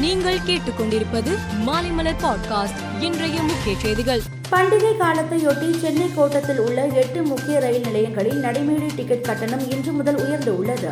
நீங்கள் கேட்டுக்கொண்டிருப்பது மாலைமலர் பாட்காஸ்ட். இன்றைய முக்கிய செய்திகள். பண்டிகை காலத்தையொட்டி சென்னை கோட்டத்தில் உள்ள எட்டு முக்கிய ரயில் நிலையங்களில் நடைமேடை டிக்கெட் கட்டணம் இன்று முதல் உயர்ந்து உள்ளது.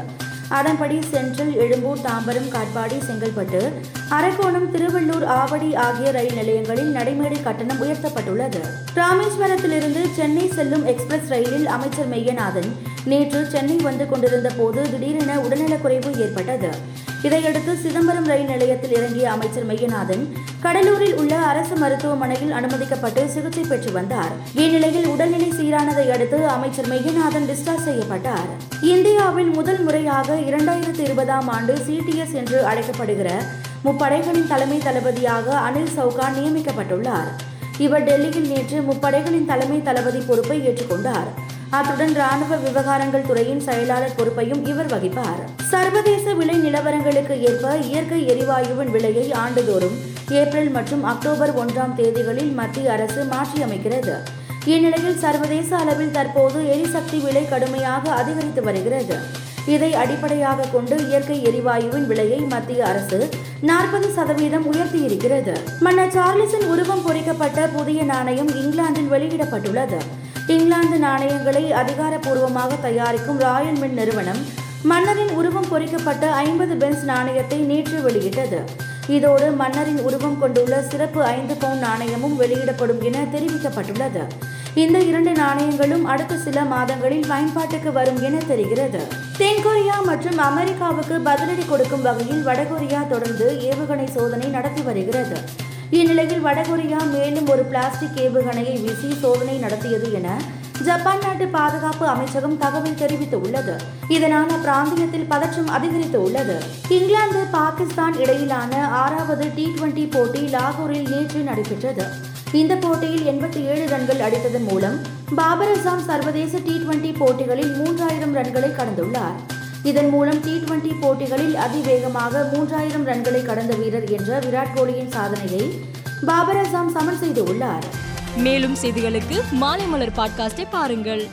அதன்படி சென்ட்ரல் எழும்பூர் தாம்பரம் காட்பாடி செங்கல்பட்டு அரக்கோணம் திருவள்ளூர் ஆவடி ஆகிய ரயில் நிலையங்களில் நடைமேடை கட்டணம் உயர்த்தப்பட்டுள்ளது. ராமேஸ்வரத்திலிருந்து சென்னை செல்லும் எக்ஸ்பிரஸ் ரயிலில் அமைச்சர் மெய்யநாதன் நேற்று சென்னை வந்து கொண்டிருந்த போது திடீரென உடல்நலக்குறைவு ஏற்பட்டது. இதையடுத்து சிதம்பரம் ரயில் நிலையத்தில் இறங்கிய அமைச்சர் மெய்யநாதன் கடலூரில் உள்ள அரசு மருத்துவமனையில் அனுமதிக்கப்பட்டு சிகிச்சை பெற்று வந்தார். இந்நிலையில் உடல்நிலை சீரானதை அடுத்து அமைச்சர் மெய்யநாதன் டிஸ்சார்ஜ் செய்யப்பட்டார். இந்தியாவில் முதல் முறையாக இரண்டாயிரத்தி இருபதாம் ஆண்டு சிடிஎஸ் என்று அழைக்கப்படுகிற முப்படைகளின் தலைமை தளபதியாக அனில் சவுகான் நியமிக்கப்பட்டுள்ளார். இவர் டெல்லியில் நேற்று முப்படைகளின் தலைமை தளபதி பொறுப்பை ஏற்றுக்கொண்டார். அத்துடன் ராணுவ விவகாரங்கள் துறையின் செயலாளர் பொறுப்பையும் இவர் வகிப்பார். சர்வதேச விலை நிலவரங்களுக்கு ஏற்ப இயற்கை எரிவாயுவின் விலையை ஆண்டுதோறும் ஏப்ரல் மற்றும் அக்டோபர் ஒன்றாம் தேதிகளில் மத்திய அரசு மாற்றியமைக்கிறது. இந்நிலையில் சர்வதேச அளவில் தற்போது எரிசக்தி விலை கடுமையாக அதிகரித்து வருகிறது. இதை அடிப்படையாக கொண்டு இயற்கை எரிவாயுவின் விலையை மத்திய அரசு நாற்பது சதவீதம் உயர்த்தியிருக்கிறது. மன்னர் சார்லஸின் உருவம் பொறிக்கப்பட்ட புதிய நாணயம் இங்கிலாந்தில் வெளியிடப்பட்டுள்ளது. இங்கிலாந்து நாணயங்களை அதிகாரப்பூர்வமாக தயாரிக்கும் ராயல் மின் நிறுவனம் மன்னரின் உருவம் பொறிக்கப்பட்ட ஐம்பது பென்ஸ் நாணயத்தை நேற்று வெளியிட்டது. இதோடு மன்னரின் உருவம் கொண்டுள்ள சிறப்பு ஐந்து பவுண்ட் நாணயமும் வெளியிடப்படும் என தெரிவிக்கப்பட்டுள்ளது. இந்த இரண்டு நாணயங்களும் அடுத்த சில மாதங்களில் பயன்பாட்டுக்கு வரும் என தெரிகிறது. தென்கொரியா மற்றும் அமெரிக்காவுக்கு பதிலடி கொடுக்கும் வகையில் வடகொரியா தொடர்ந்து ஏவுகணை சோதனை நடத்தி வருகிறது. இந்நிலையில் வடகொரியா மேலும் ஒரு பிளாஸ்டிக் ஏவுகணையை வீசி சோதனை நடத்தியது என ஜப்பான் நாட்டு பாதுகாப்பு அமைச்சகம் தகவல் தெரிவித்துள்ளது. இதனால் அப்பிராந்தியத்தில் பதற்றம் அதிகரித்து உள்ளது இங்கிலாந்து பாகிஸ்தான் இடையிலான ஆறாவது டி டுவெண்டி போட்டி லாகூரில் நேற்று நடைபெற்றது. இந்த போட்டியில் எண்பத்தி ஏழு ரன்கள் அடித்ததன் மூலம் பாபர் அசாம் சர்வதேச டி டுவெண்டி போட்டிகளில் மூன்றாயிரம் ரன்களை கடந்துள்ளார். இதன் மூலம் டி டுவெண்டி போட்டிகளில் அதிவேகமாக மூன்றாயிரம் ரன்களை கடந்த வீரர் என்ற விராட் கோலியின் சாதனையை பாபர் அசாம் சமன் செய்துள்ளார். மேலும் செய்திகளுக்கு மாலைமலர் பாட்காஸ்டை பாருங்கள்.